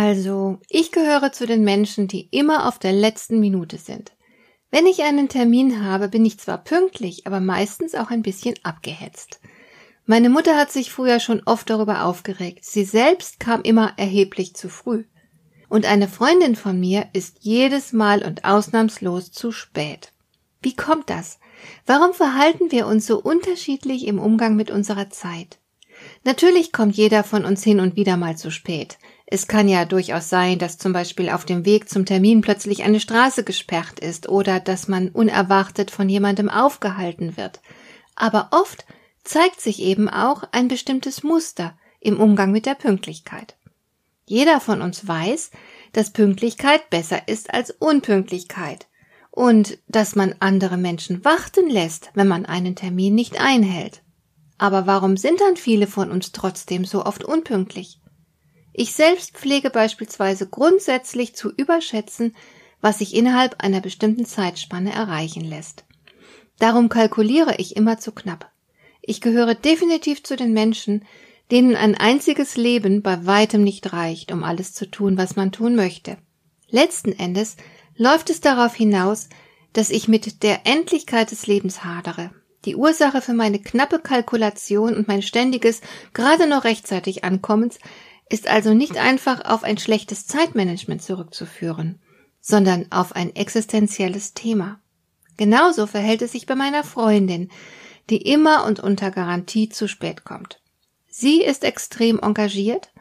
Also, ich gehöre zu den Menschen, die immer auf der letzten Minute sind. Wenn ich einen Termin habe, bin ich zwar pünktlich, aber meistens auch ein bisschen abgehetzt. Meine Mutter hat sich früher schon oft darüber aufgeregt. Sie selbst kam immer erheblich zu früh. Und eine Freundin von mir ist jedes Mal und ausnahmslos zu spät. Wie kommt das? Warum verhalten wir uns so unterschiedlich im Umgang mit unserer Zeit? Natürlich kommt jeder von uns hin und wieder mal zu spät. Es kann ja durchaus sein, dass zum Beispiel auf dem Weg zum Termin plötzlich eine Straße gesperrt ist oder dass man unerwartet von jemandem aufgehalten wird. Aber oft zeigt sich eben auch ein bestimmtes Muster im Umgang mit der Pünktlichkeit. Jeder von uns weiß, dass Pünktlichkeit besser ist als Unpünktlichkeit und dass man andere Menschen warten lässt, wenn man einen Termin nicht einhält. Aber warum sind dann viele von uns trotzdem so oft unpünktlich? Ich selbst pflege beispielsweise grundsätzlich zu überschätzen, was sich innerhalb einer bestimmten Zeitspanne erreichen lässt. Darum kalkuliere ich immer zu knapp. Ich gehöre definitiv zu den Menschen, denen ein einziges Leben bei weitem nicht reicht, um alles zu tun, was man tun möchte. Letzten Endes läuft es darauf hinaus, dass ich mit der Endlichkeit des Lebens hadere. Die Ursache für meine knappe Kalkulation und mein ständiges, gerade noch rechtzeitig Ankommens ist also nicht einfach auf ein schlechtes Zeitmanagement zurückzuführen, sondern auf ein existenzielles Thema. Genauso verhält es sich bei meiner Freundin, die immer und unter Garantie zu spät kommt. Sie ist extrem engagiert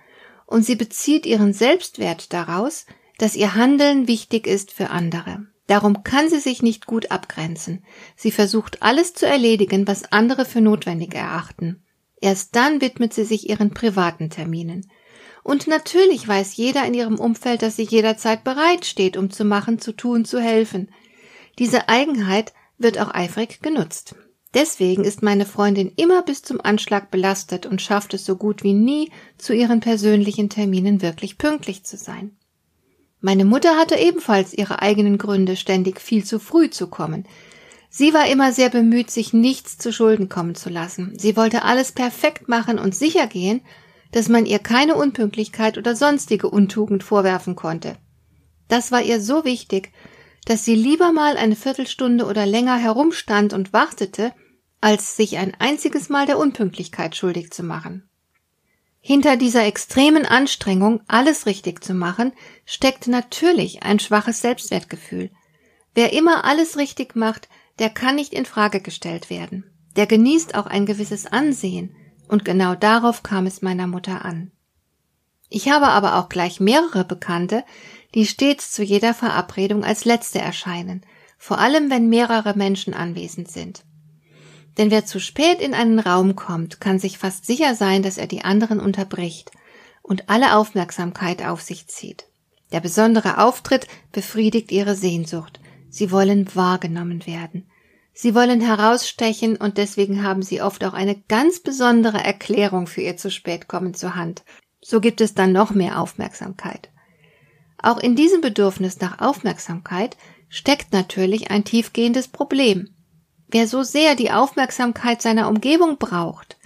und sie bezieht ihren Selbstwert daraus, dass ihr Handeln wichtig ist für andere. Darum kann sie sich nicht gut abgrenzen. Sie versucht alles zu erledigen, was andere für notwendig erachten. Erst dann widmet sie sich ihren privaten Terminen. Und natürlich weiß jeder in ihrem Umfeld, dass sie jederzeit bereit steht, um zu machen, zu tun, zu helfen. Diese Eigenheit wird auch eifrig genutzt. Deswegen ist meine Freundin immer bis zum Anschlag belastet und schafft es so gut wie nie, zu ihren persönlichen Terminen wirklich pünktlich zu sein. Meine Mutter hatte ebenfalls ihre eigenen Gründe, ständig viel zu früh zu kommen. Sie war immer sehr bemüht, sich nichts zu Schulden kommen zu lassen. Sie wollte alles perfekt machen und sicher gehen, dass man ihr keine Unpünktlichkeit oder sonstige Untugend vorwerfen konnte. Das war ihr so wichtig, dass sie lieber mal eine Viertelstunde oder länger herumstand und wartete, als sich ein einziges Mal der Unpünktlichkeit schuldig zu machen. Hinter dieser extremen Anstrengung, alles richtig zu machen, steckt natürlich ein schwaches Selbstwertgefühl. Wer immer alles richtig macht, der kann nicht in Frage gestellt werden. Der genießt auch ein gewisses Ansehen, und genau darauf kam es meiner Mutter an. Ich habe aber auch gleich mehrere Bekannte, die stets zu jeder Verabredung als Letzte erscheinen, vor allem wenn mehrere Menschen anwesend sind. Denn wer zu spät in einen Raum kommt, kann sich fast sicher sein, dass er die anderen unterbricht und alle Aufmerksamkeit auf sich zieht. Der besondere Auftritt befriedigt ihre Sehnsucht. Sie wollen wahrgenommen werden. Sie wollen herausstechen und deswegen haben sie oft auch eine ganz besondere Erklärung für ihr zu spät kommen zur Hand. So gibt es dann noch mehr Aufmerksamkeit. Auch in diesem Bedürfnis nach Aufmerksamkeit steckt natürlich ein tiefgehendes Problem. Wer so sehr die Aufmerksamkeit seiner Umgebung braucht,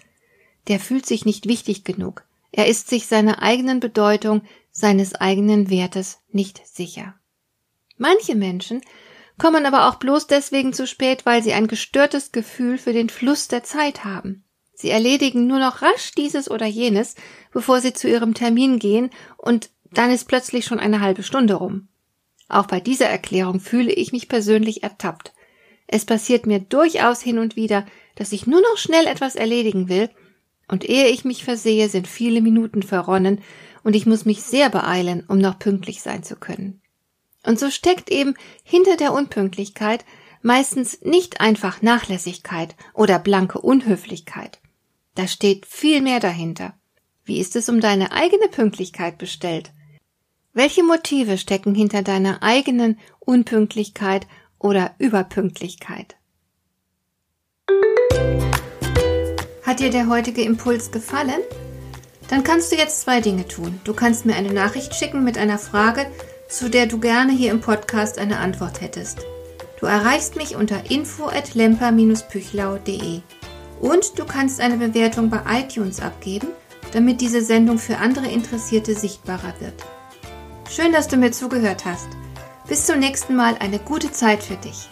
der fühlt sich nicht wichtig genug. Er ist sich seiner eigenen Bedeutung, seines eigenen Wertes nicht sicher. Manche Menschen kommen aber auch bloß deswegen zu spät, weil sie ein gestörtes Gefühl für den Fluss der Zeit haben. Sie erledigen nur noch rasch dieses oder jenes, bevor sie zu ihrem Termin gehen, und dann ist plötzlich schon eine halbe Stunde rum. Auch bei dieser Erklärung fühle ich mich persönlich ertappt. Es passiert mir durchaus hin und wieder, dass ich nur noch schnell etwas erledigen will, und ehe ich mich versehe, sind viele Minuten verronnen, und ich muss mich sehr beeilen, um noch pünktlich sein zu können. Und so steckt eben hinter der Unpünktlichkeit meistens nicht einfach Nachlässigkeit oder blanke Unhöflichkeit. Da steht viel mehr dahinter. Wie ist es um deine eigene Pünktlichkeit bestellt? Welche Motive stecken hinter deiner eigenen Unpünktlichkeit oder Überpünktlichkeit? Hat dir der heutige Impuls gefallen? Dann kannst du jetzt zwei Dinge tun. Du kannst mir eine Nachricht schicken mit einer Frage, zu der du gerne hier im Podcast eine Antwort hättest. Du erreichst mich unter info at lemper-püchlau.de und du kannst eine Bewertung bei iTunes abgeben, damit diese Sendung für andere Interessierte sichtbarer wird. Schön, dass du mir zugehört hast. Bis zum nächsten Mal eine gute Zeit für dich.